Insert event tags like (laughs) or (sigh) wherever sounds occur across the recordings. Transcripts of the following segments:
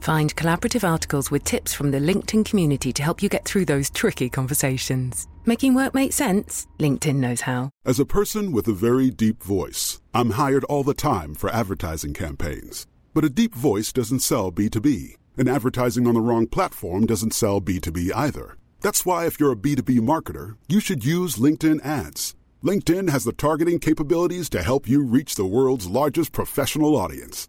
Find collaborative articles with tips from the LinkedIn community to help you get through those tricky conversations. Making work make sense? LinkedIn knows how. As a person with a very deep voice, I'm hired all the time for advertising campaigns. But a deep voice doesn't sell B2B, and advertising on the wrong platform doesn't sell B2B either. That's why, if you're a B2B marketer, you should use LinkedIn ads. LinkedIn has the targeting capabilities to help you reach the world's largest professional audience.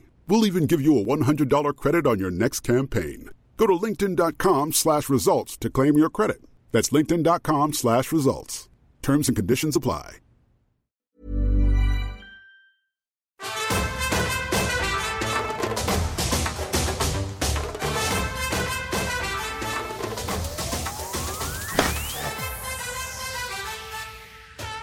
We'll even give you a $100 credit on your next campaign. Go to linkedin.com slash results to claim your credit. That's linkedin.com slash results. Terms and conditions apply.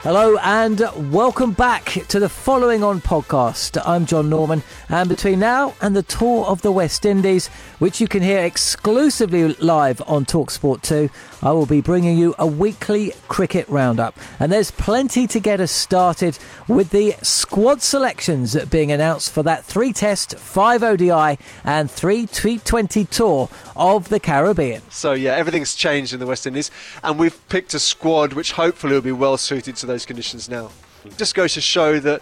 Hello and welcome back to the Following On podcast. I'm John Norman, and between now and the tour of the West Indies, which you can hear exclusively live on Talksport 2, I will be bringing you a weekly cricket roundup. And there's plenty to get us started with the squad selections being announced for that three test, five ODI, and three T20 tour of the Caribbean. So, yeah, everything's changed in the West Indies, and we've picked a squad which hopefully will be well suited to those conditions now. Just goes to show that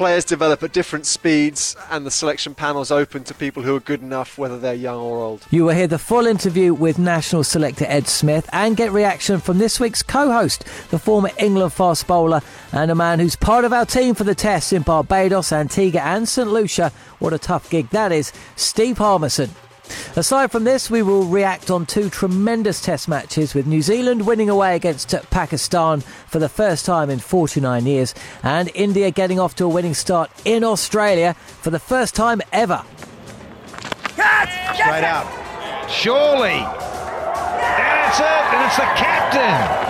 players develop at different speeds and the selection panel's open to people who are good enough whether they're young or old. You will hear the full interview with national selector Ed Smith and get reaction from this week's co-host, the former England fast bowler and a man who's part of our team for the tests in Barbados, Antigua and St Lucia. What a tough gig that is. Steve Harmison. Aside from this, we will react on two tremendous test matches with New Zealand winning away against Pakistan for the first time in 49 years and India getting off to a winning start in Australia for the first time ever. Straight out. Surely. And it's it, and it's the captain.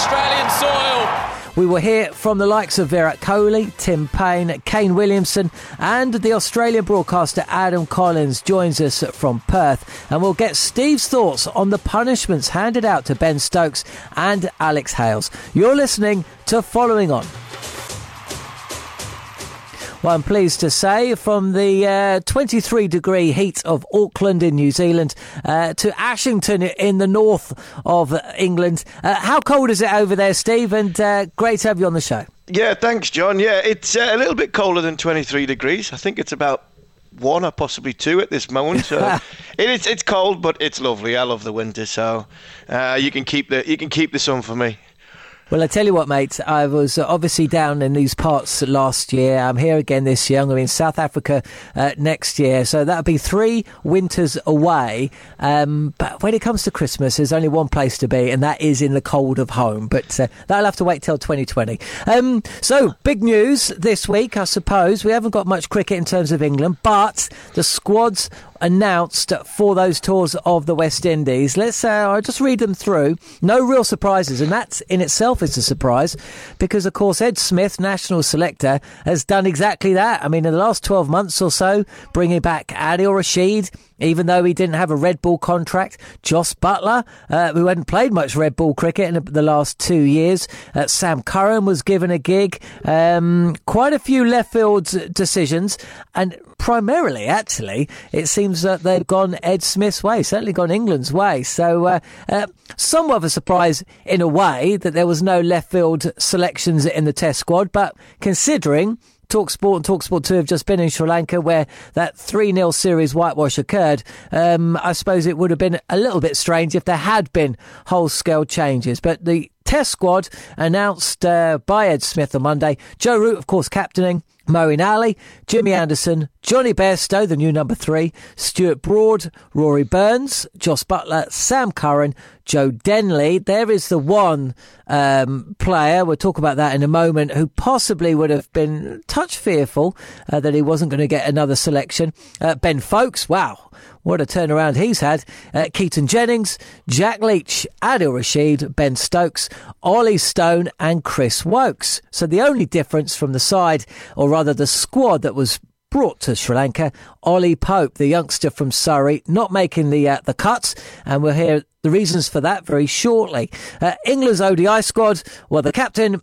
Australian soil. We will hear from the likes of Virat Kohli, Tim Paine, Kane Williamson, and the Australian broadcaster Adam Collins joins us from Perth. And we'll get Steve's thoughts on the punishments handed out to Ben Stokes and Alex Hales. You're listening to Following On. Well, I'm pleased to say, from the uh, 23 degree heat of Auckland in New Zealand uh, to Ashington in the north of England. Uh, how cold is it over there, Steve? And uh, great to have you on the show. Yeah, thanks, John. Yeah, it's uh, a little bit colder than 23 degrees. I think it's about one or possibly two at this moment. So (laughs) it is it's cold, but it's lovely. I love the winter, so uh, you can keep the you can keep the sun for me. Well, I tell you what, mate, I was obviously down in these parts last year. I'm here again this year. I'm going to be in South Africa uh, next year. So that'll be three winters away. Um, but when it comes to Christmas, there's only one place to be, and that is in the cold of home. But uh, that'll have to wait till 2020. Um, so, big news this week, I suppose. We haven't got much cricket in terms of England, but the squads announced for those tours of the West Indies. Let's uh, I'll just read them through. No real surprises, and that in itself is a surprise because, of course, Ed Smith, national selector, has done exactly that. I mean, in the last 12 months or so, bringing back Adil Rashid, even though he didn't have a red ball contract. Jos Buttler, uh, who hadn't played much red ball cricket in the last two years. Uh, Sam Curran was given a gig. Um, quite a few left field decisions, and primarily, actually, it seems that they've gone Ed Smith's way, certainly gone England's way. So, uh, uh, somewhat of a surprise in a way that there was no left field selections in the Test squad, but considering Talksport and Talksport 2 have just been in Sri Lanka where that 3 0 series whitewash occurred. Um, I suppose it would have been a little bit strange if there had been whole scale changes. But the Test squad announced uh, by Ed Smith on Monday. Joe Root, of course, captaining. Moeen Ali, Jimmy Anderson, Jonny Bairstow, the new number three, Stuart Broad, Rory Burns, Jos Buttler, Sam Curran, Joe Denley. There is the one um, player, we'll talk about that in a moment, who possibly would have been touch fearful uh, that he wasn't going to get another selection. Uh, ben Foakes, wow. What a turnaround he's had. Uh, Keaton Jennings, Jack Leach, Adil Rashid, Ben Stokes, Ollie Stone, and Chris Woakes. So the only difference from the side, or rather the squad that was brought to Sri Lanka, Ollie Pope, the youngster from Surrey, not making the uh, the cuts, and we'll hear the reasons for that very shortly. Uh, England's ODI squad, well, the captain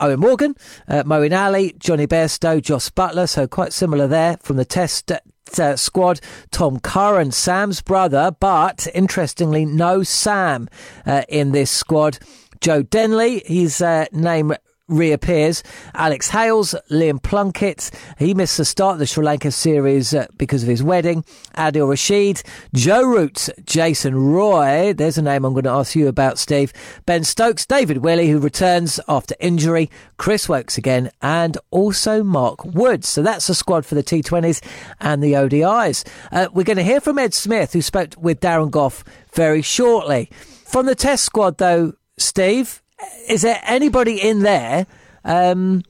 Eoin Morgan, uh, Moeen Ali, Jonny Bairstow, Jos Buttler, so quite similar there from the test uh, squad. Tom Curran, Sam's brother, but interestingly, no Sam uh, in this squad. Joe Denley, his uh, name reappears. Alex Hales, Liam Plunkett, he missed the start of the Sri Lanka series uh, because of his wedding. Adil Rashid, Joe Root, Jason Roy, there's a name I'm going to ask you about, Steve. Ben Stokes, David Willey, who returns after injury, Chris Woakes again, and also Mark Woods. So that's the squad for the T20s and the ODIs. Uh, we're going to hear from Ed Smith, who spoke with Darren Gough very shortly. From the test squad, though, Steve, is there anybody in there um,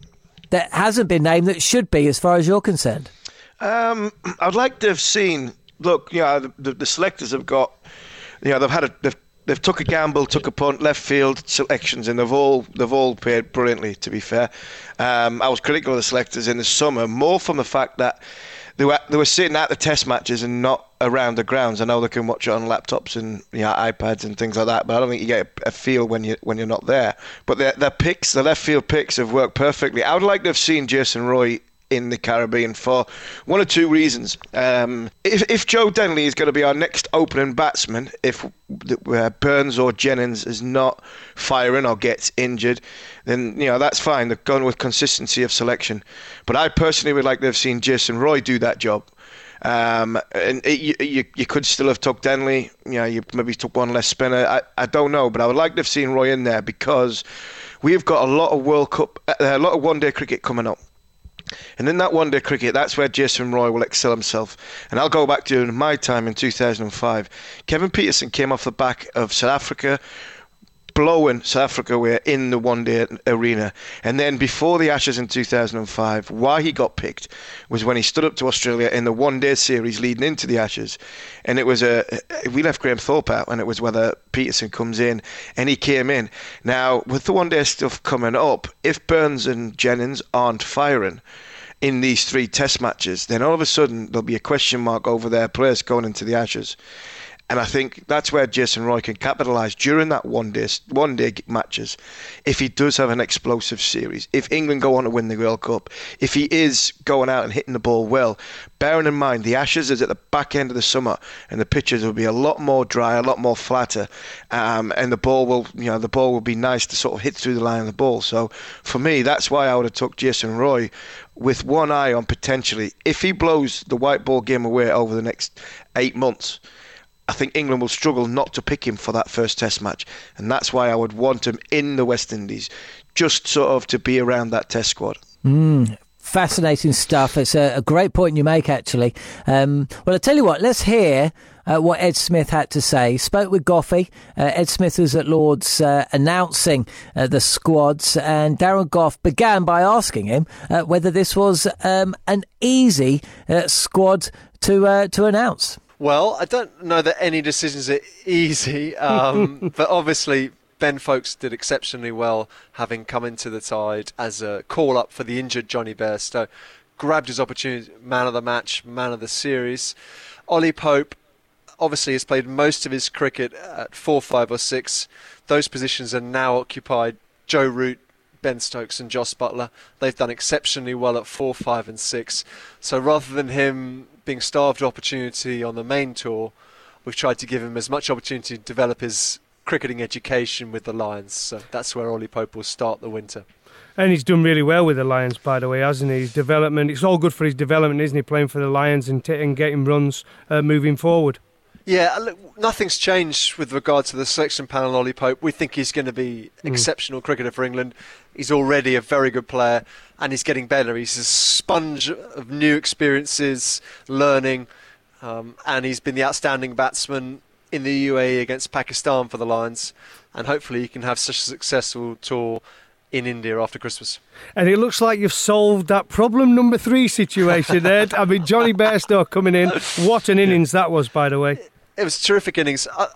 that hasn't been named that should be, as far as you're concerned? Um, I'd like to have seen. Look, you know, the, the, selectors have got, you know, they've had a, they've, they've took a gamble, took a punt, left field selections, and they've all they've all played brilliantly. To be fair, um, I was critical of the selectors in the summer more from the fact that they were they were sitting at the test matches and not around the grounds. I know they can watch it on laptops and you know, iPads and things like that, but I don't think you get a, feel when you when you're not there. But their their picks, the left field picks, have worked perfectly. I would like to have seen Jason Roy in the Caribbean for one or two reasons. Um, if, if Joe Denley is going to be our next opening batsman, if uh, Burns or Jennings is not firing or gets injured, then you know that's fine. They're going with consistency of selection. But I personally would like to have seen Jason Roy do that job. Um, and it, you, you could still have took Denley. You know, you maybe took one less spinner. I, I don't know, but I would like to have seen Roy in there because we've got a lot of World Cup, uh, a lot of one day cricket coming up. And in that one day cricket, that's where Jason Roy will excel himself. And I'll go back to my time in 2005. Kevin Pietersen came off the back of South Africa, blowing South Africa away in the one day arena. And then before the Ashes in 2005, why he got picked was when he stood up to Australia in the one day series leading into the Ashes. And it was a, we left Graham Thorpe out, and it was whether Pietersen comes in, and he came in. Now, with the one day stuff coming up, if Burns and Jennings aren't firing, in these three test matches, then all of a sudden there'll be a question mark over their place going into the Ashes. And I think that's where Jason Roy can capitalise during that one day one day matches. If he does have an explosive series, if England go on to win the World Cup, if he is going out and hitting the ball well, bearing in mind the Ashes is at the back end of the summer and the pitches will be a lot more dry, a lot more flatter, um, and the ball will you know the ball will be nice to sort of hit through the line of the ball. So for me, that's why I would have took Jason Roy with one eye on potentially if he blows the white ball game away over the next eight months I think England will struggle not to pick him for that first Test match, and that's why I would want him in the West Indies, just sort of to be around that Test squad. Mm, fascinating stuff. It's a, a, great point you make, actually. Um, well, I tell you what, let's hear. Uh, what Ed Smith had to say. Spoke with Goughy. Uh, Ed Smith was at Lords uh, announcing uh, the squads, and Darren Gough began by asking him uh, whether this was um, an easy uh, squad to to announce. Well, I don't know that any decisions are easy, um, (laughs) but obviously Ben Foakes did exceptionally well, having come into the side as a call up for the injured Jonny Bairstow. Grabbed his opportunity, man of the match, man of the series. Ollie Pope obviously has played most of his cricket at four, five, or six. Those positions are now occupied. Joe Root, Ben Stokes, and Jos Buttler. They've done exceptionally well at four, five, and six. So rather than him being starved of opportunity on the main tour, we've tried to give him as much opportunity to develop his cricketing education with the Lions. So that's where Ollie Pope will start the winter. And he's done really well with the Lions, by the way, hasn't he? His development, it's all good for his development, isn't he, playing for the Lions and, t- and getting runs uh, moving forward? Yeah, look, nothing's changed with regard to the selection panel, Ollie Pope. We think he's going to be mm. exceptional cricketer for England. He's already a very good player, and he's getting better. He's a sponge of new experiences, learning, um, and he's been the outstanding batsman in the UAE against Pakistan for the Lions. And hopefully, he can have such a successful tour in India after Christmas. And it looks like you've solved that problem number three situation, (laughs) Ed. I mean, Jonny Bairstow coming in. What an innings that was, by the way it was terrific innings. I,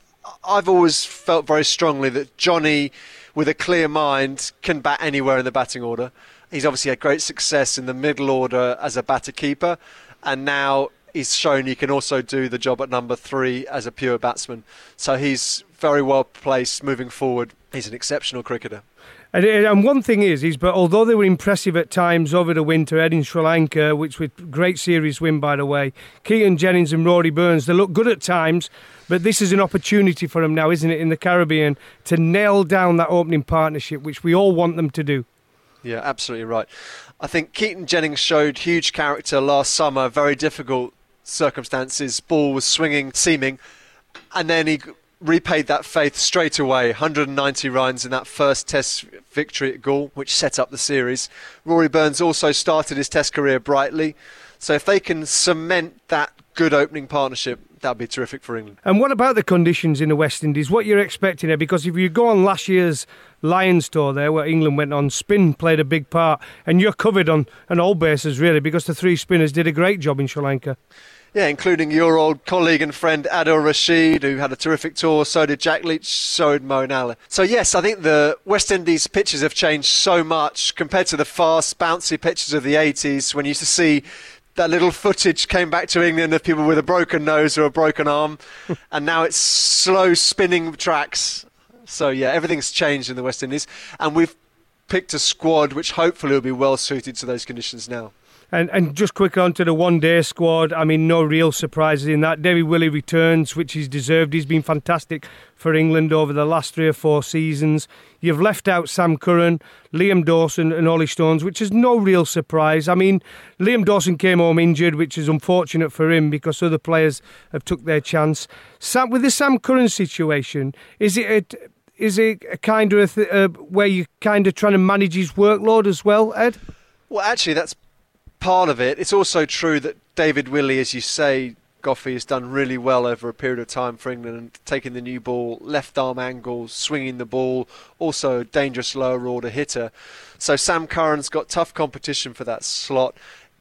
I've always felt very strongly that Jonny, with a clear mind, can bat anywhere in the batting order. He's obviously had great success in the middle order as a batter keeper, and now he's shown he can also do the job at number three as a pure batsman. So he's very well placed moving forward. He's an exceptional cricketer. And, uh, and one thing is, is but although they were impressive at times over the winter, Ed in Sri Lanka, which was great series win by the way, Keaton Jennings and Rory Burns, they look good at times, but this is an opportunity for them now, isn't it, in the Caribbean, to nail down that opening partnership, which we all want them to do. Yeah, absolutely right. I think Keaton Jennings showed huge character last summer, very difficult circumstances. Ball was swinging, seaming, and then he repaid that faith straight away. 190 runs in that first Test victory at Galle, which set up the series. Rory Burns also started his Test career brightly. So if they can cement that good opening partnership, that'd be terrific for England. And what about the conditions in the West Indies? What you're expecting there? Because if you go on last year's Lions tour there, where England went on, spin played a big part, and you're covered on, on all bases really, because the three spinners did a great job in Sri Lanka. Yeah, including your old colleague and friend Adil Rashid, who had a terrific tour. So did Jack Leach, so did Moeen Ali. So, yes, I think the West Indies pitches have changed so much compared to the fast, bouncy pitches of the 80s when you used to see that little footage came back to England of people with a broken nose or a broken arm. (laughs) and now it's slow spinning tracks. So, yeah, everything's changed in the West Indies. And we've picked a squad which hopefully will be well suited to those conditions now. And and just quick on to the one day squad. I mean, no real surprises in that. David Willey returns, which he's deserved. He's been fantastic for England over the last three or four seasons. You've left out Sam Curran, Liam Dawson, and Ollie Stones, which is no real surprise. I mean, Liam Dawson came home injured, which is unfortunate for him because other players have took their chance. Sam, with the Sam Curran situation, is it a, is it a kind of a, uh, where you're kind of trying to manage his workload as well, Ed? Well, actually, that's part of it. It's also true that David Willey, as you say, Goughy has done really well over a period of time for England taking the new ball, left arm angles, swinging the ball, also a dangerous lower order hitter. So Sam Curran's got tough competition for that slot.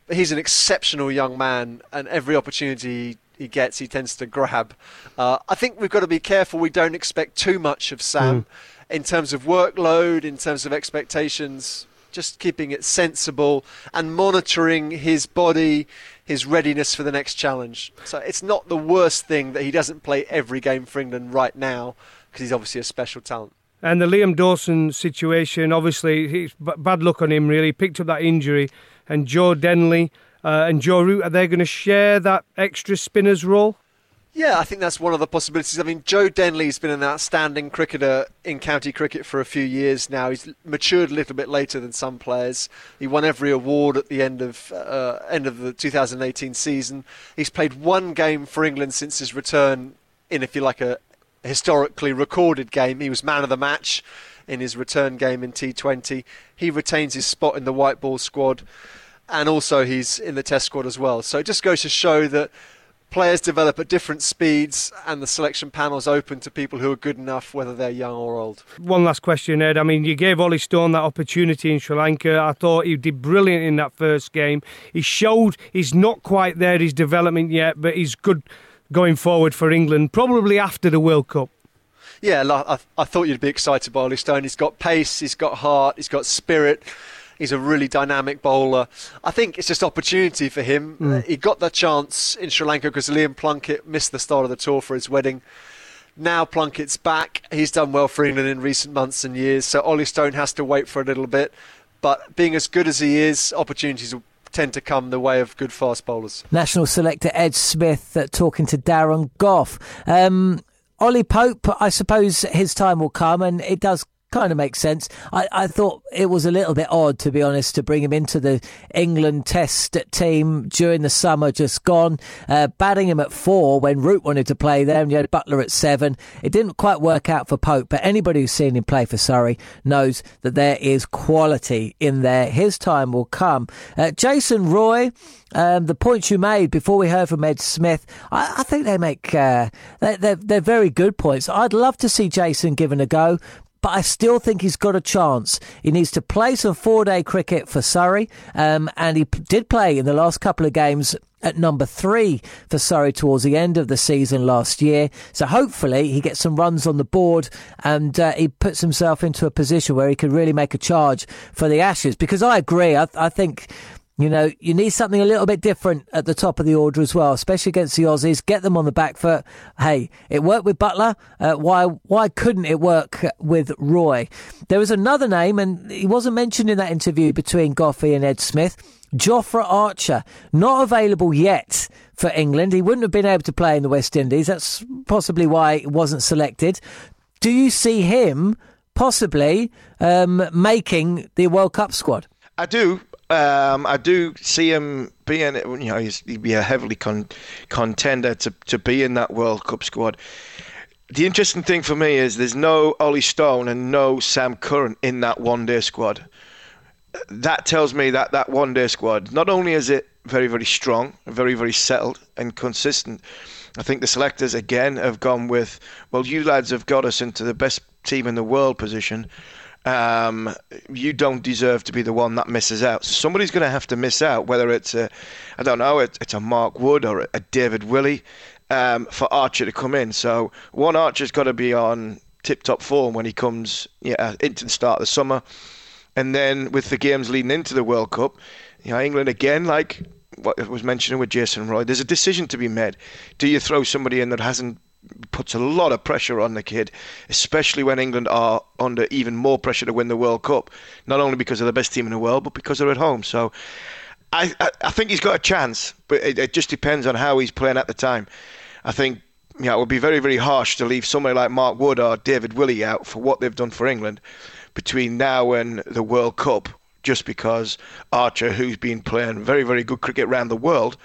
He's an exceptional young man, and every opportunity he gets, he tends to grab. Uh, I think we've got to be careful we don't expect too much of Sam mm. in terms of workload, in terms of expectations just keeping it sensible and monitoring his body, his readiness for the next challenge. So it's not the worst thing that he doesn't play every game for England right now because he's obviously a special talent. And the Liam Dawson situation, obviously, he's bad luck on him. Really, he picked up that injury, and Joe Denley uh, and Joe Root are they going to share that extra spinners role? Yeah, I think that's one of the possibilities. I mean, Joe Denley's been an outstanding cricketer in county cricket for a few years now. He's matured a little bit later than some players. He won every award at the end of uh, end of the 2018 season. He's played one game for England since his return in, if you like, a historically recorded game. He was man of the match in his return game in T20. He retains his spot in the white ball squad, and also he's in the Test squad as well. So it just goes to show that players develop at different speeds and the selection panel's open to people who are good enough whether they're young or old. One last question Ed, I mean you gave Ollie Stone that opportunity in Sri Lanka. I thought he did brilliant in that first game. He showed he's not quite there his development yet but he's good going forward for England probably after the World Cup. Yeah, I, I thought you'd be excited by Ollie Stone. He's got pace, he's got heart, he's got spirit. He's a really dynamic bowler. I think it's just opportunity for him. Mm. Uh, he got that chance in Sri Lanka because Liam Plunkett missed the start of the tour for his wedding. Now Plunkett's back. He's done well for England in recent months and years. So Ollie Stone has to wait for a little bit. But being as good as he is, opportunities will tend to come the way of good fast bowlers. National selector Ed Smith uh, talking to Darren Gough. Um, Ollie Pope, I suppose his time will come, and it does kind of makes sense. I, I thought it was a little bit odd, to be honest, to bring him into the England Test team during the summer just gone, uh, batting him at four when Root wanted to play there, and you had Buttler at seven. It didn't quite work out for Pope, but anybody who's seen him play for Surrey knows that there is quality in there. His time will come. Uh, Jason Roy. Um, the points you made before we heard from Ed Smith, I, I think they make uh, they're, they're, they're very good points. I'd love to see Jason given a go, but I still think he's got a chance. He needs to play some four day cricket for Surrey, um, and he p- did play in the last couple of games at number three for Surrey towards the end of the season last year. So hopefully he gets some runs on the board and uh, he puts himself into a position where he can really make a charge for the Ashes. Because I agree, I, I think you know, you need something a little bit different at the top of the order as well, especially against the Aussies. Get them on the back foot. Hey, it worked with Buttler. Uh, why why couldn't it work with Roy? There was another name, and he wasn't mentioned in that interview between Goughy and Ed Smith. Jofra Archer, not available yet for England. He wouldn't have been able to play in the West Indies. That's possibly why he wasn't selected. Do you see him possibly um, making the World Cup squad? I do, um, I do see him being, you know, he'd be a heavily con- contender to, to be in that World Cup squad. The interesting thing for me is there's no Ollie Stone and no Sam Curran in that one day squad. That tells me that that one day squad, not only is it very, very strong, very, very settled and consistent, I think the selectors again have gone with, well, you lads have got us into the best team in the world position um, you don't deserve to be the one that misses out. Somebody's going to have to miss out, whether it's a, I don't know, it's a Mark Wood or a David Willey, um, for Archer to come in. So one Archer's got to be on tip-top form when he comes yeah, into the start of the summer, and then with the games leading into the World Cup, you know, England again, like what was mentioning with Jason Roy, there's a decision to be made. Do you throw somebody in that hasn't puts a lot of pressure on the kid, especially when England are under even more pressure to win the World Cup, not only because they're the best team in the world, but because they're at home. So I, I, I think he's got a chance, but it, it, just depends on how he's playing at the time. I think know, it would be very, very harsh to leave somebody like Mark Wood or David Willey out for what they've done for England between now and the World Cup, just because Archer, who's been playing very, very good cricket around the world,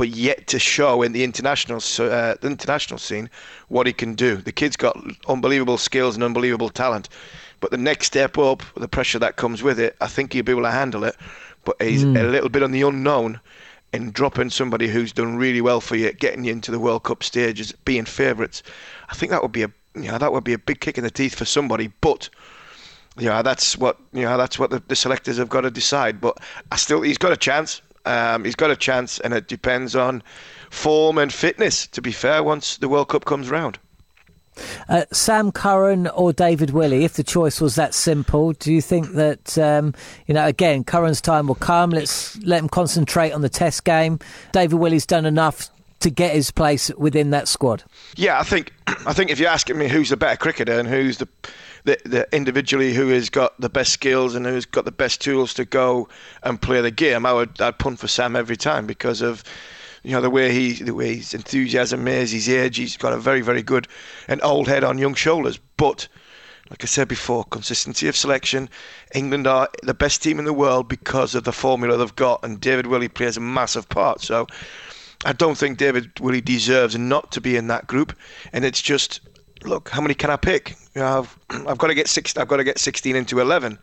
but yet to show in the international uh, the international scene what he can do. The kid's got unbelievable skills and unbelievable talent, but the next step up, the pressure that comes with it, I think he'll be able to handle it. But he's mm. a little bit on the unknown in dropping somebody who's done really well for you, getting you into the World Cup stages, being favourites. I think that would be a you know that would be a big kick in the teeth for somebody, but yeah, that's what you know. That's what the, the, selectors have got to decide. But I still, he's got a chance. Um, he's got a chance, and it depends on form and fitness. To be fair, once the World Cup comes round. Uh, Sam Curran or David Willey, if the choice was that simple, do you think that, um, you know, again, Curran's time will come? Let's let him concentrate on the test game. David Willey's done enough to get his place within that squad. Yeah, I think (clears throat) I think if you're asking me who's the better cricketer and who's the the, the individually who has got the best skills and who's got the best tools to go and play the game, I would I'd punt for Sam every time because of you know the way he the way his enthusiasm is, his age. He's got a very very good and old head on young shoulders. But like I said before, consistency of selection. England are the best team in the world because of the formula they've got, and David Willey plays a massive part. So. I don't think David Willey deserves not to be in that group, and it's just look, how many can I pick? You know, I've, I've got to get six. I've got to get 16 into 11.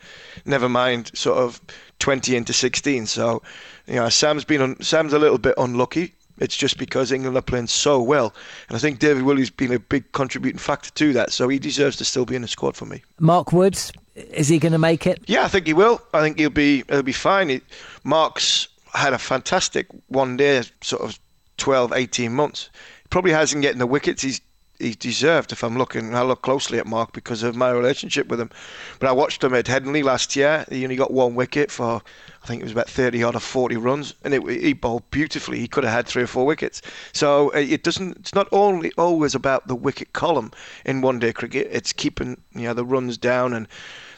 Never mind, sort of 20 into 16. So, you know, Sam's been un, Sam's a little bit unlucky. It's just because England are playing so well, and I think David Willey's been a big contributing factor to that. So he deserves to still be in the squad for me. Mark Woods, is he going to make it? Yeah, I think he will. I think he'll be he'll be fine. He, Mark's had a fantastic one day, sort of 12, 18 months. He probably hasn't getting the wickets he's he deserved if I'm looking. I look closely at Mark because of my relationship with him. But I watched him at Headingley last year. He only got one wicket for I think it was about 30 odd or 40 runs, and it, he bowled beautifully. He could have had three or four wickets. So uh, it doesn't. It's not only always about the wicket column in one-day cricket. It's keeping you know the runs down and.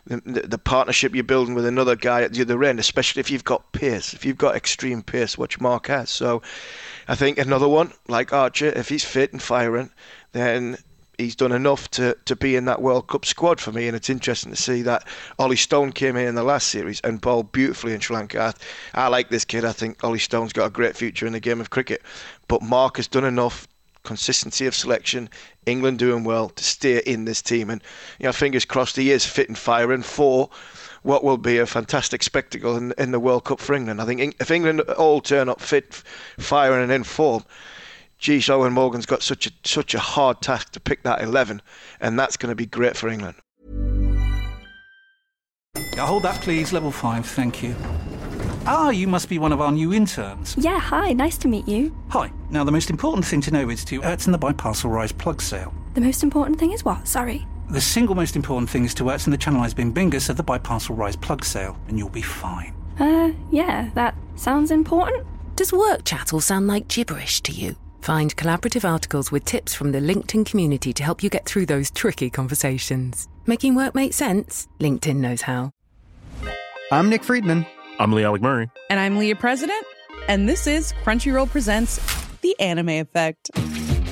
The, the, partnership you're building with another guy at the other end, especially if you've got pace, if you've got extreme pace, which Mark has. So, I think another one like Archer, if he's fit and firing, then he's done enough to, to be in that World Cup squad for me, and it's interesting to see that Ollie Stone came in in the last series and bowled beautifully in Sri Lanka. I, I like this kid. I think Ollie Stone's got a great future in the game of cricket, but Mark has done enough consistency of selection, England doing well to stay in this team, and you know, fingers crossed he is fit and firing for what will be a fantastic spectacle in, in the World Cup for England. I think if England all turn up fit, firing, and in form geez, Eoin Morgan's got such a such a hard task to pick that eleven, and that's going to be great for England. Now hold that, please. Level five, thank you. Ah, you must be one of our new interns. Yeah, hi, nice to meet you. Hi. Now, the most important thing to know is to Ertzen the Biparcel Rise plug sale. The most important thing is what? Sorry. The single most important thing is to Ertzen the Channelized Bing Bingus of the Biparcel Rise plug sale, and you'll be fine. Uh, yeah, that sounds important. Does work chat all sound like gibberish to you? Find collaborative articles with tips from the LinkedIn community to help you get through those tricky conversations. Making work make sense? LinkedIn knows how. I'm Nick Friedman. I'm Lee Alec Murray. And I'm Leah President. And this is Crunchyroll Presents The Anime Effect.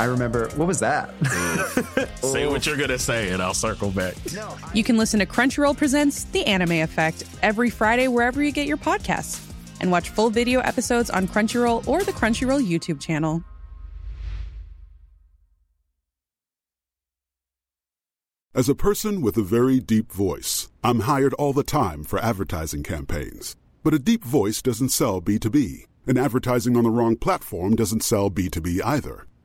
I remember, what was that? (laughs) say what you're going to say, and I'll circle back. You can listen to Crunchyroll Presents The Anime Effect every Friday wherever you get your podcasts, and watch full video episodes on Crunchyroll or the Crunchyroll YouTube channel. As a person with a very deep voice, I'm hired all the time for advertising campaigns. But a deep voice doesn't sell B2B, and advertising on the wrong platform doesn't sell B2B either.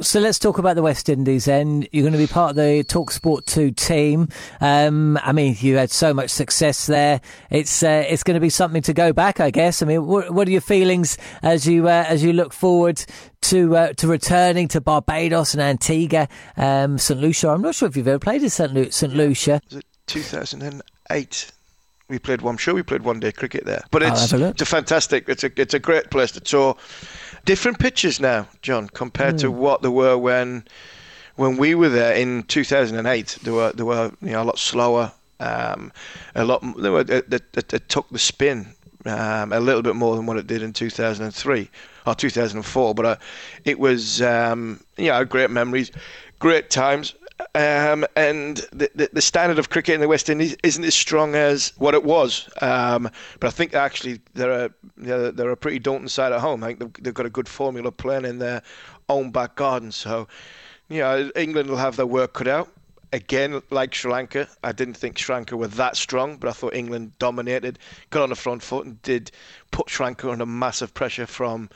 So let's talk about the West Indies then. You're going to be part of the Talksport 2 team. Um, I mean, you had so much success there. It's uh, it's going to be something to go back, I guess. I mean, what, what are your feelings as you uh, as you look forward to uh, to returning to Barbados and Antigua, um, St Lucia? I'm not sure if you've ever played in St, Lu- St. Lucia. Was it 2008? We played. I'm sure we played one day cricket there, but it's, a it's a fantastic. It's a it's a great place to tour different pitches now, John, compared mm. to hmm. what there were when when we were there in 2008. They were they were you know a lot slower, um, a lot they were it, it, it took the spin um, a little bit more than what it did in 2003 or 2004. But uh, it was um, you know great memories, great times. Um, and the, the, the, standard of cricket in the West Indies isn't as strong as what it was. Um, but I think actually they're a, they're, they're a pretty daunting side at home. I think they've, they've, got a good formula playing in their own back garden. So, you know, England will have their work cut out. Again, like Sri Lanka, I didn't think Sri Lanka were that strong, but I thought England dominated, got on the front foot, and did put Sri Lanka under massive pressure from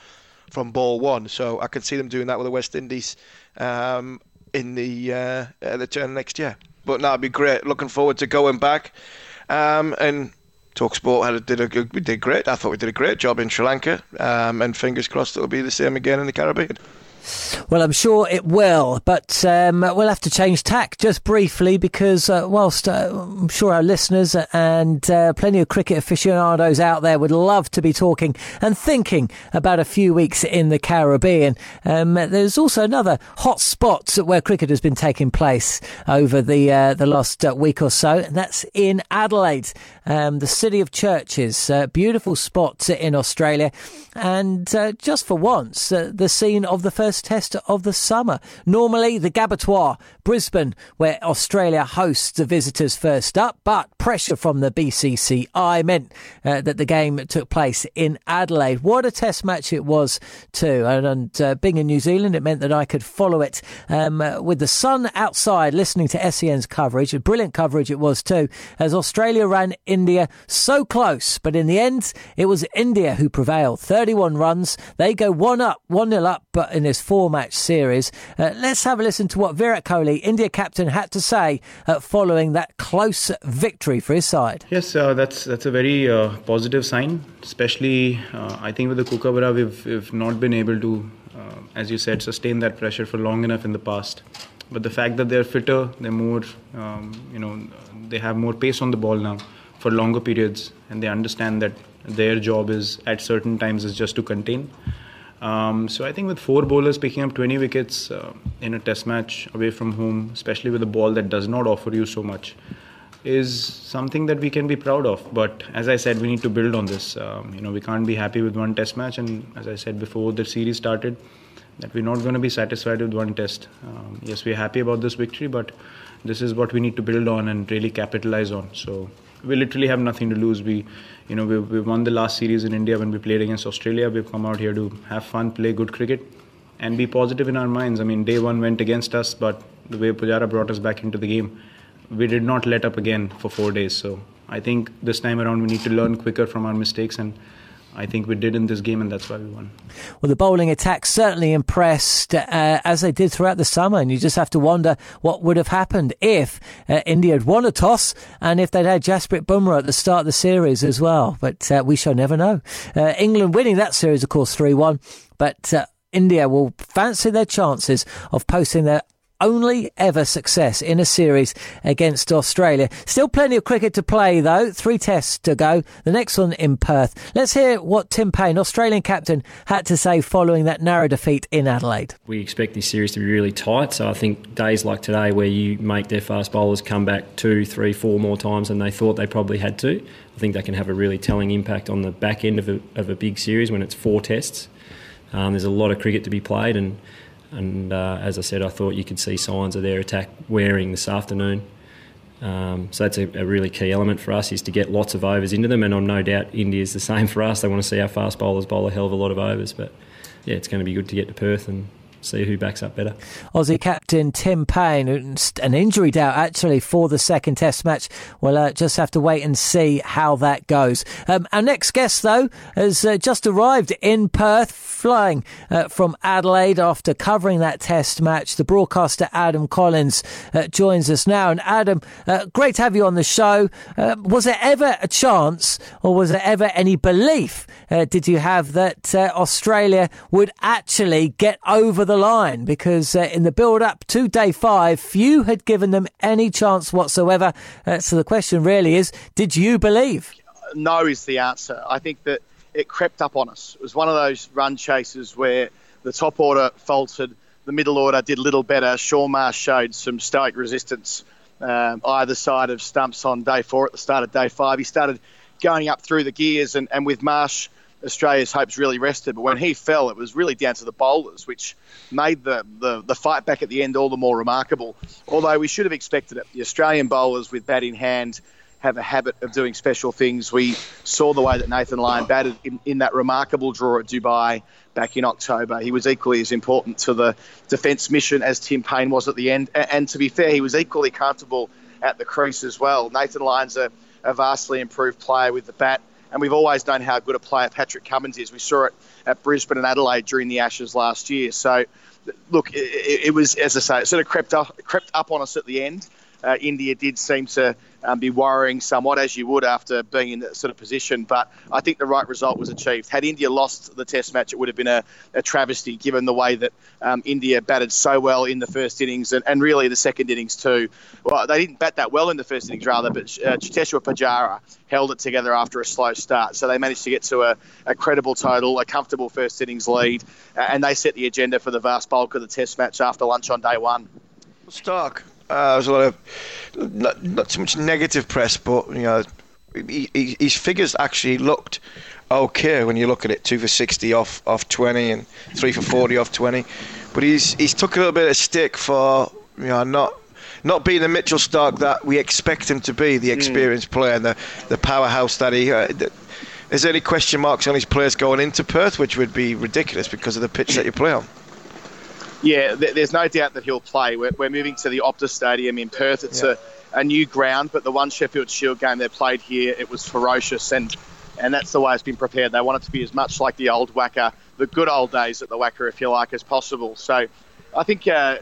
from ball one. So I can see them doing that with the West Indies. Um, in the uh, the turn next year. But that'd be great. Looking forward to going back. Um, and Talksport had a, did a we did great. I thought we did a great job in Sri Lanka. Um, and fingers crossed it'll be the same again in the Caribbean. Well, I'm sure it will, but um, we'll have to change tack just briefly because, uh, whilst uh, I'm sure our listeners and uh, plenty of cricket aficionados out there would love to be talking and thinking about a few weeks in the Caribbean, um, there's also another hot spot where cricket has been taking place over the uh, the last uh, week or so, and that's in Adelaide. Um, the city of churches, uh, beautiful spot in Australia, and uh, just for once, uh, the scene of the first test of the summer. Normally, the Gabbatoir, Brisbane, where Australia hosts the visitors first up, but pressure from the BCCI meant uh, that the game took place in Adelaide. What a test match it was, too. And, and uh, being in New Zealand, it meant that I could follow it um, with the sun outside, listening to SEN's coverage. A brilliant coverage it was, too, as Australia ran India so close. But in the end, it was India who prevailed. 31 runs. They go one up, 1 nil up, but in this four match series. Uh, let's have a listen to what Virat Kohli, India captain, had to say uh, following that close victory for his side. Yes, uh, that's that's a very uh, positive sign. Especially, uh, I think with the Kookaburra, we've, we've not been able to, uh, as you said, sustain that pressure for long enough in the past. But the fact that they're fitter, they're more, um, you know, they have more pace on the ball now for longer periods, and they understand that their job is at certain times is just to contain. Um, so I think with four bowlers picking up 20 wickets uh, in a test match away from home, especially with a ball that does not offer you so much, is something that we can be proud of. But as I said, we need to build on this. Um, you know, we can't be happy with one test match. And as I said before the series started, that we're not going to be satisfied with one test. Um, yes, we're happy about this victory, but this is what we need to build on and really capitalize on. So we literally have nothing to lose. We, you know, we, we won the last series in India when we played against Australia. We've come out here to have fun, play good cricket, and be positive in our minds. I mean, day one went against us, but the way Pujara brought us back into the game, we did not let up again for four days. So I think this time around we need to learn quicker from our mistakes and I think we did in this game, and that's why we won. Well, the bowling attack certainly impressed, uh, as they did throughout the summer, and you just have to wonder what would have happened if uh, India had won a toss and if they'd had Jasprit Bumrah at the start of the series as well. But uh, we shall never know. Uh, England winning that series, of course, 3 1, but uh, India will fancy their chances of posting their only ever success in a series against Australia. Still plenty of cricket to play though. Three tests to go. The next one in Perth. Let's hear what Tim Paine, Australian captain, had to say following that narrow defeat in Adelaide. We expect this series to be really tight. So I think days like today where you make their fast bowlers come back two, three, four more times than they thought they probably had to, I think that can have a really telling impact on the back end of a, of a big series when it's four tests. Um, there's a lot of cricket to be played and and uh, as I said, I thought you could see signs of their attack wearing this afternoon. Um, so that's a, a, really key element for us is to get lots of overs into them, and I'm no doubt India's the (laughs) same for us. They want to see our fast bowlers bowl a hell of a lot of overs, but yeah, it's going to be good to get to Perth and see who backs up better. Aussie captain Tim Paine, an injury doubt actually for the second Test match. We'll uh, just have to wait and see how that goes. Um, our next guest, though, has uh, just arrived in Perth, flying uh, from Adelaide after covering that Test match. The broadcaster Adam Collins uh, joins us now. And Adam, uh, great to have you on the show. Uh, was there ever a chance, or was there ever any belief? did you have that Australia would actually get over the line because uh, in the build up to day five, few had given them any chance whatsoever. Uh, so the question really is did you believe? No, is the answer. I think that it crept up on us. It was one of those run chases where the top order faltered, the middle order did a little better. Shaun Marsh showed some stoic resistance um, either side of stumps on day four at the start of day five. He started going up through the gears, and, and with Marsh Australia's hopes really rested. But when he fell, it was really down to the bowlers, which made the, the, the fight back at the end all the more remarkable. Although we should have expected it. The Australian bowlers with bat in hand have a habit of doing special things. We saw the way that Nathan Lyon batted in, in that remarkable draw at Dubai back in October. He was equally as important to the defence mission as Tim Paine was at the end. And, and, to be fair, he was equally comfortable at the crease as well. Nathan Lyon's a, a vastly improved player with the bat and we've always known how good a player Patrick Cummins is. We saw it at Brisbane and Adelaide during the Ashes last year. So, look, it, it was, as I say, it sort of crept up, crept up on us at the end. Uh, India did seem to um, be worrying somewhat, as you would after being in that sort of position. But I think the right result was achieved. Had India lost the Test match, it would have been a, a travesty, given the way that um, India batted so well in the first innings and, and, really the second innings too. Well, they didn't bat that well in the first innings, rather, but uh, Cheteshwar Pujara held it together after a slow start. So they managed to get to a, a credible total, a comfortable first innings lead, and they set the agenda for the vast bulk of the Test match after lunch on day one. Starc. Uh, there was a lot of not, not so much negative press, but you know, he, he, his figures actually looked okay when you look at it. Two for 60 off off 20 and three for 40 off 20. But he's he's took a little bit of stick for you know not not being the Mitchell Starc that we expect him to be, the experienced player and the, the powerhouse that he. Uh, th- there any question marks on his players going into Perth, which would be ridiculous because of the pitch that you play on? Yeah, th- there's no doubt that he'll play. We're, we're moving to the Optus Stadium in Perth. It's Yeah. a, a new ground, but the one Sheffield Shield game they played here, it was ferocious, and and that's the way it's been prepared. They want it to be as much like the old WACA, the good old days at the WACA, if you like, as possible. So I think uh,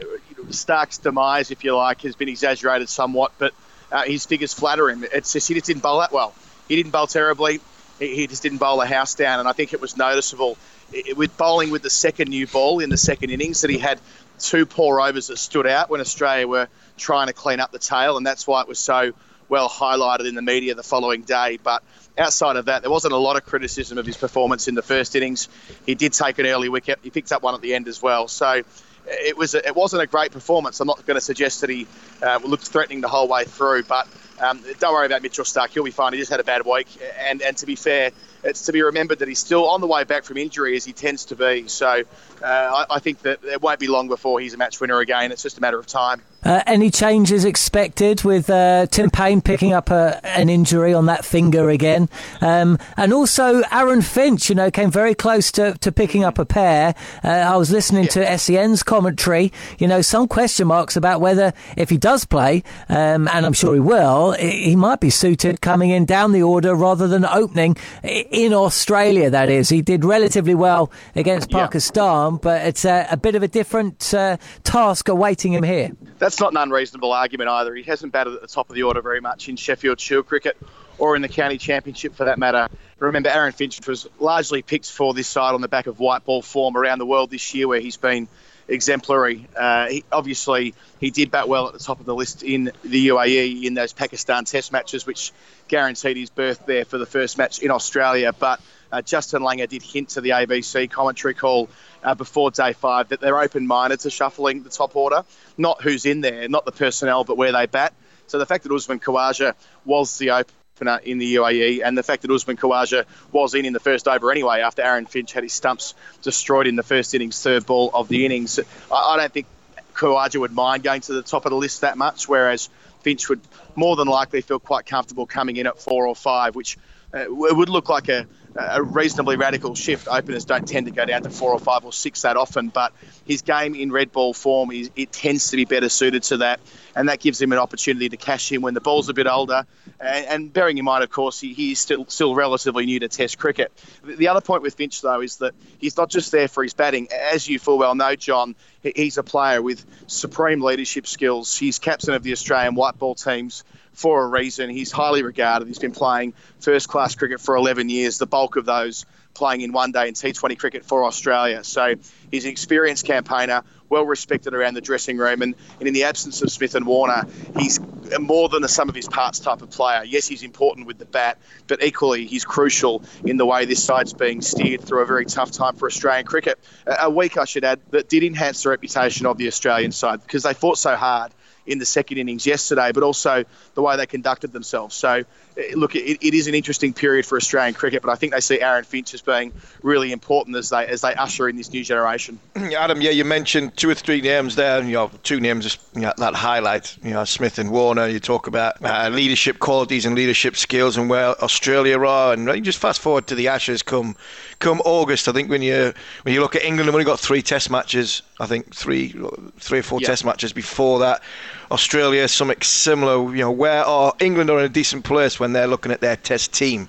Starc's demise, if you like, has been exaggerated somewhat, but uh, his figures flatter him. It's just he just didn't bowl that well. He didn't bowl terribly. He, just didn't bowl a house down, and I think it was noticeable i- with bowling with the second new ball in the second innings that he had two poor overs that stood out when Australia were trying to clean up the tail, and that's why it was so well highlighted in the media the following day. But outside of that, there wasn't a lot of criticism of his performance in the first innings. He did take an early wicket. He picked up one at the end as well. So it was it wasn't a great performance. I'm not going to suggest that he uh, looked threatening the whole way through, but um, don't worry about Mitchell Starc. He'll be fine. He just had a bad week, and and to be fair, it's to be remembered that he's still on the way back from injury as he tends to be. So uh, I, I think that it won't be long before he's a match winner again. It's just a matter of time. Uh, any changes expected with uh, Tim Paine picking up a, an injury on that finger again? Um, and also, Aaron Finch, you know, came very close to, to picking up a pair. Uh, I was listening to SEN's commentary. You know, some question marks about whether, if he does play, um, and I'm sure he will, he might be suited coming in down the order rather than opening in Australia, that is. He did relatively well against Pakistan, but it's a, a bit of a different uh, task awaiting him here. That's not an unreasonable argument either. He hasn't batted at the top of the order very much in Sheffield Shield cricket or in the county championship for that matter. Remember, Aaron Finch was largely picked for this side on the back of white ball form around the world this year, where he's been exemplary. Uh, he, obviously, he did bat well at the top of the list in the UAE in those Pakistan Test matches, which guaranteed his berth there for the first match in Australia. But uh, Justin Langer did hint to the ABC commentary call uh, before day five that they're open-minded to shuffling the top order, not who's in there, not the personnel, but where they bat. So the fact that Usman Khawaja was the opener in the UAE, and the fact that Usman Khawaja was in in the first over anyway, after Aaron Finch had his stumps destroyed in the first innings, third ball of the innings, I, I don't think Khawaja would mind going to the top of the list that much, whereas Finch would more than likely feel quite comfortable coming in at four or five, which uh, would look like a, a reasonably radical shift. Openers don't tend to go down to four or five or six that often, but his game in red ball form is it tends to be better suited to that, and that gives him an opportunity to cash in when the ball's a bit older. And, and bearing in mind, of course, he, he's still still relatively new to Test cricket. The- The other point with Finch, though, is that he's not just there for his batting. As you full well know, John, he's a player with supreme leadership skills. He's captain of the Australian white ball teams for a reason. He's highly regarded. He's been playing first class cricket for 11 years, the bulk of those playing in one day and T20 cricket for Australia. So he's an experienced campaigner, well respected around the dressing room. And, and in the absence of Smith and Warner, he's more than a sum of his parts type of player. Yes, he's important with the bat, but equally he's crucial in the way this side's being steered through a very tough time for Australian cricket. A a week, I should add, that did enhance the reputation of the Australian side because they fought so hard in the second innings yesterday, but also the way they conducted themselves. So, eh, look, it, it is an interesting period for Australian cricket, but I think they see Aaron Finch as being really important as they as they usher in this new generation. (clears throat) Adam, yeah, you mentioned two or three names there, and you know, two names just, you know, that highlight, you know, Smith and Warner. You talk about uh, leadership qualities and leadership skills and where Australia are, and you just fast forward to the Ashes come come August. I think when you when you look at England, they've only got three Test matches. I think three three or four Yeah. Test matches before that. Australia, something similar. You know, where are England are in a decent place when they're looking at their Test team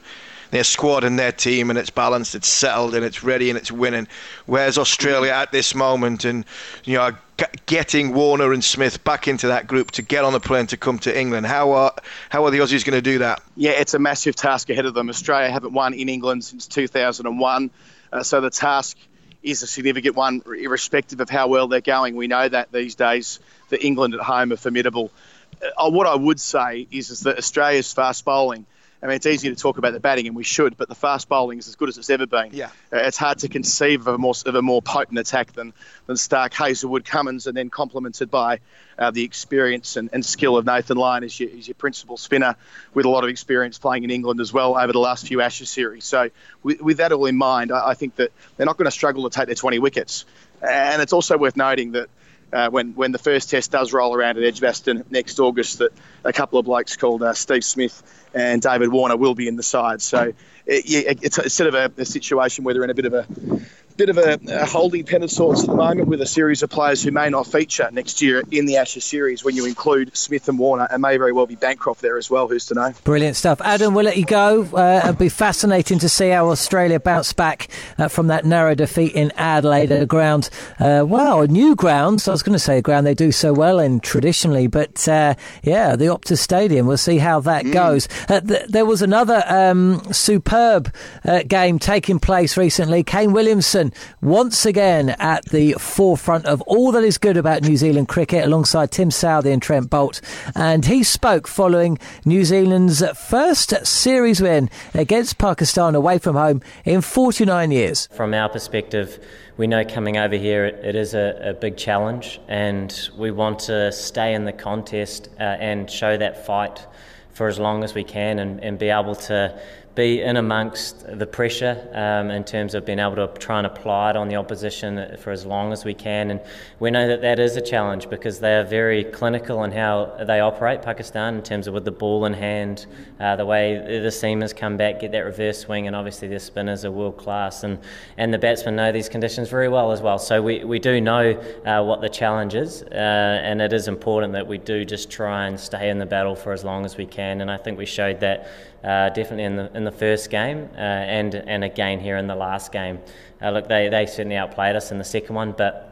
their squad and their team, and it's balanced, it's settled, and it's ready, and it's winning. Where's Australia at this moment, and you know, getting Warner and Smith back into that group to get on the plane to come to England. How are how are the Aussies going to do that? Yeah, it's a massive task ahead of them. Australia haven't won in England since 2001, uh, so the task is a significant one, irrespective of how well they're going. We know that these days that England at home are formidable. Uh, what I would say is, is that Australia's fast bowling I mean, it's easy to talk about the batting, and we should, but the fast bowling is as good as it's ever been. Yeah. Uh, it's hard to conceive of a more of a more potent attack than than Starc, Hazlewood, Cummins, and then complemented by uh, the experience and, and skill of Nathan Lyon as your, as your principal spinner, with a lot of experience playing in England as well over the last few Ashes series. So, with, with that all in mind, I, I think that they're not going to struggle to take their 20 wickets. And it's also worth noting that uh, when when the first test does roll around at Edgbaston next August, that a couple of blokes called uh, Steve Smith and David Warner will be in the side. So it, it's, it's sort of a, a situation where they're in a bit of a bit of a, a, holding pen of sorts at the moment with a series of players who may not feature next year in the Ashes series when you include Smith and Warner, and may very well be Bancroft there as well. Who's to know? Brilliant stuff. Adam, we'll let you go. Uh, it'll be fascinating to see how Australia bounce back uh, from that narrow defeat in Adelaide at a ground, uh, well, a new ground. So I was going to say a ground they do so well in traditionally, but uh, yeah, the Optus Stadium. We'll see how that mm. goes. Uh, th- there was another um, superb uh, game taking place recently. Kane Williamson once again at the forefront of all that is good about New Zealand cricket alongside Tim Southee and Trent Boult. And he spoke following New Zealand's first series win against Pakistan away from home in 49 years. From our perspective, we know coming over here it, it is a, a, big challenge, and we want to stay in the contest uh, and show that fight for as long as we can and, and be able to be in amongst the pressure um, in terms of being able to try and apply it on the opposition for as long as we can. And we know that that is a challenge because they are very clinical in how they operate, Pakistan, in terms of with the ball in hand, uh, the way the seamers come back, get that reverse swing, and obviously their spinners are world class. And, and the batsmen know these conditions very well as well. So we, we do know uh, what the challenge is, uh, and it is important that we do just try and stay in the battle for as long as we can. And I think we showed that uh, definitely in the in the first game uh, and and again here in the last game. Uh, look, they, they certainly outplayed us in the second one, but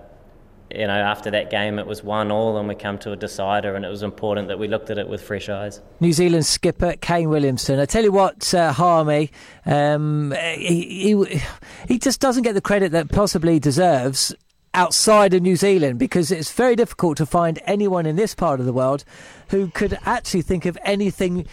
you know after that game it was one all and we come to a decider and it was important that we looked at it with fresh eyes. New Zealand skipper Kane Williamson. I tell you what, uh, Harmy, um, he, he he just doesn't get the credit that possibly deserves outside of New Zealand because it's very difficult to find anyone in this part of the world who could actually think of anything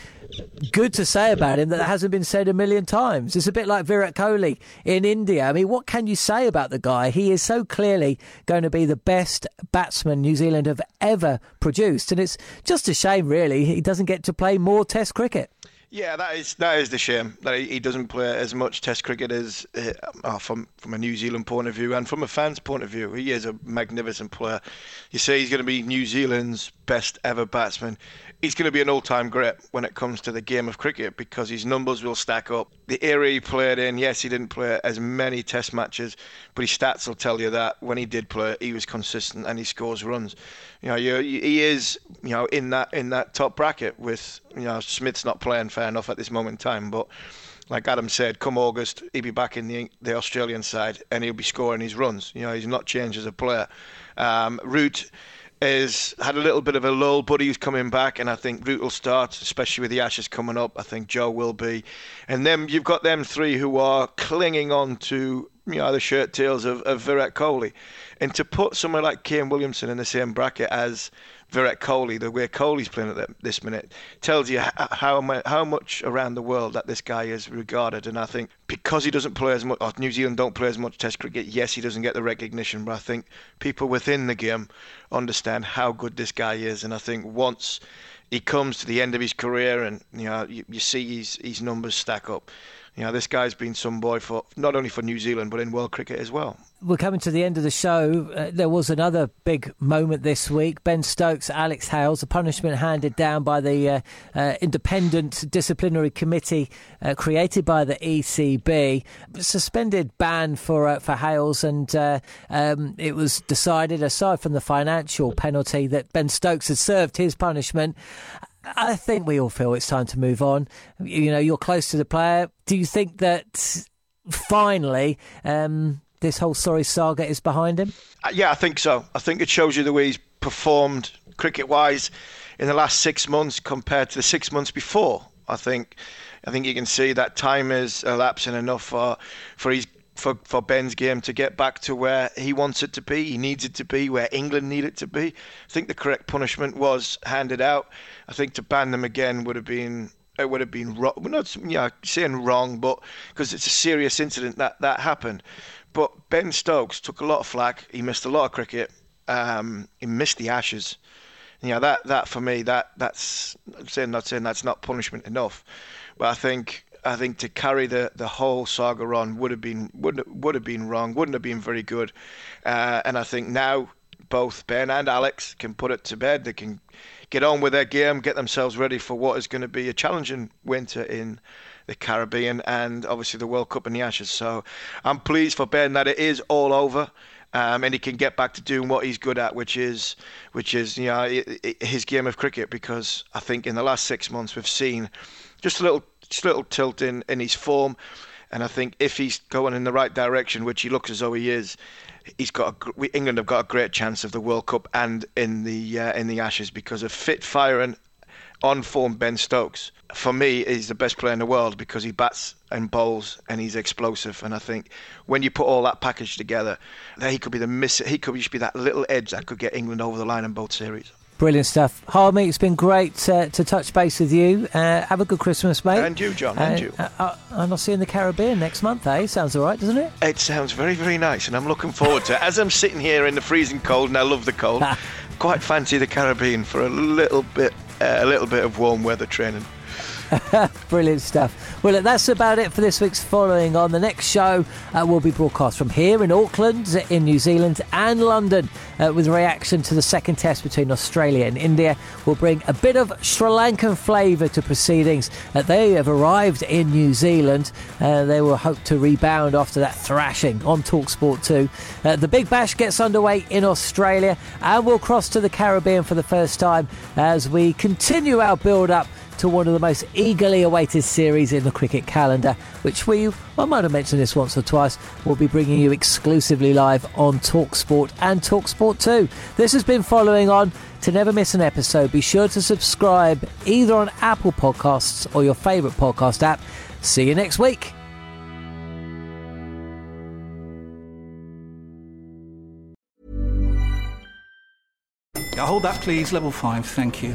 good to say about him that hasn't been said a million times. It's a bit like Virat Kohli in India. I mean, what can you say about the guy? He is so clearly going to be the best batsman New Zealand have ever produced, and it's just a shame, really, he doesn't get to play more Test cricket. Yeah, that is that is the shame that he doesn't play as much Test cricket as uh, from from a New Zealand point of view and from a fan's point of view. He is a magnificent player. You say he's going to be New Zealand's best ever batsman he's going to be an all-time great when it comes to the game of cricket because his numbers will stack up. The era he played in, yes, he didn't play as many Test matches, but his stats will tell you that when he did play, he was consistent and he scores runs. You know, he is, you know, in that in that top bracket with, you know, Smith's not playing fair enough at this moment in time, but like Adam said, come August, he'll be back in the the Australian side and he'll be scoring his runs. You know, he's not changed as a player. Um, Root is had a little bit of a lull, but he's coming back, and I think Root will start, especially with the Ashes coming up. I think Joe will be, and then you've got them three who are clinging on to you know the shirt tails of, of Virat Kohli, and to put someone like Kane Williamson in the same bracket as Virat Kohli, the way Kohli's playing at this minute, tells you how how much around the world that this guy is regarded. And I think because he doesn't play as much, or New Zealand don't play as much Test cricket, yes, he doesn't get the recognition, but I think people within the game understand how good this guy is. And I think once he comes to the end of his career and you know you, you see his his numbers stack up, you know this guy's been some boy for not only for New Zealand but in world cricket as well we're coming to the end of the show. Uh, there was another big moment this week. Ben Stokes, Alex Hales, a punishment handed down by the uh, uh, independent disciplinary committee uh, created by the ECB. Suspended ban for uh, for Hales, and uh, um, it was decided, aside from the financial penalty, that Ben Stokes had served his punishment. I think we all feel it's time to move on. You know, you're close to the player. Do you think that finally? Um, this whole sorry saga is behind him? Uh, yeah, I think so. I think it shows you the way he's performed cricket wise in the last six months compared to the six months before. I think I think you can see that time is elapsing enough for for his for, for Ben's game to get back to where he wants it to be, he needs it to be, where England need it to be. I think the correct punishment was handed out. I think to ban them again would have been it would have been wrong. We're not yeah, saying wrong, but because it's a serious incident that that happened. But Ben Stokes took a lot of flack. He missed a lot of cricket. Um, he missed the Ashes. You know that that for me that that's I'm saying not saying that's not punishment enough, but I think I think to carry the, the whole saga on would have been would would have been wrong. Wouldn't have been very good. Uh, and I think now both Ben and Alex can put it to bed. They can get on with their game, get themselves ready for what is going to be a challenging winter in the Caribbean and obviously the World Cup and the Ashes. So I'm pleased for Ben that it is all over. Um, and he can get back to doing what he's good at, which is, which is, you know, his game of cricket. Because I think in the last six months we've seen just a little, just a little tilt in, in his form, and I think if he's going in the right direction, which he looks as though he is, he's got a, England have got a great chance of the World Cup and in the uh, in the Ashes because of fit, firing, on form Ben Stokes. For me, he's the best player in the world because he bats and bowls and he's explosive. And I think when you put all that package together, that he could be the miss. He could just be that little edge that could get England over the line in both series. Brilliant stuff. Harmy, it's been great uh, to touch base with you. Uh, have a good Christmas, mate. And you, John, and you. Uh, uh, and I'll see you in the Caribbean next month, eh? Sounds all right, doesn't it? It sounds very, very nice, and I'm looking forward to it. As I'm sitting here in the freezing cold, and I love the cold, (laughs) quite fancy the Caribbean for a little bit uh, a little bit of warm weather training. (laughs) Brilliant stuff. Well, that's about it for this week's Following On. The next show uh, will be broadcast from here in Auckland, in New Zealand, and London, uh, with reaction to the second test between Australia and India. We'll bring a bit of Sri Lankan flavour to proceedings. Uh, they have arrived in New Zealand. Uh, they will hope to rebound after that thrashing on Talksport 2. Uh, the Big Bash gets underway in Australia, and we'll cross to the Caribbean for the first time as we continue our build up to one of the most eagerly awaited series in the cricket calendar, which we, I might have mentioned this once or twice, will be bringing you exclusively live on Talksport and Talksport 2. This has been following on. To never miss an episode, be sure to subscribe either on Apple Podcasts or your favourite podcast app. See you next week. Now hold that, please. Level 5, thank you.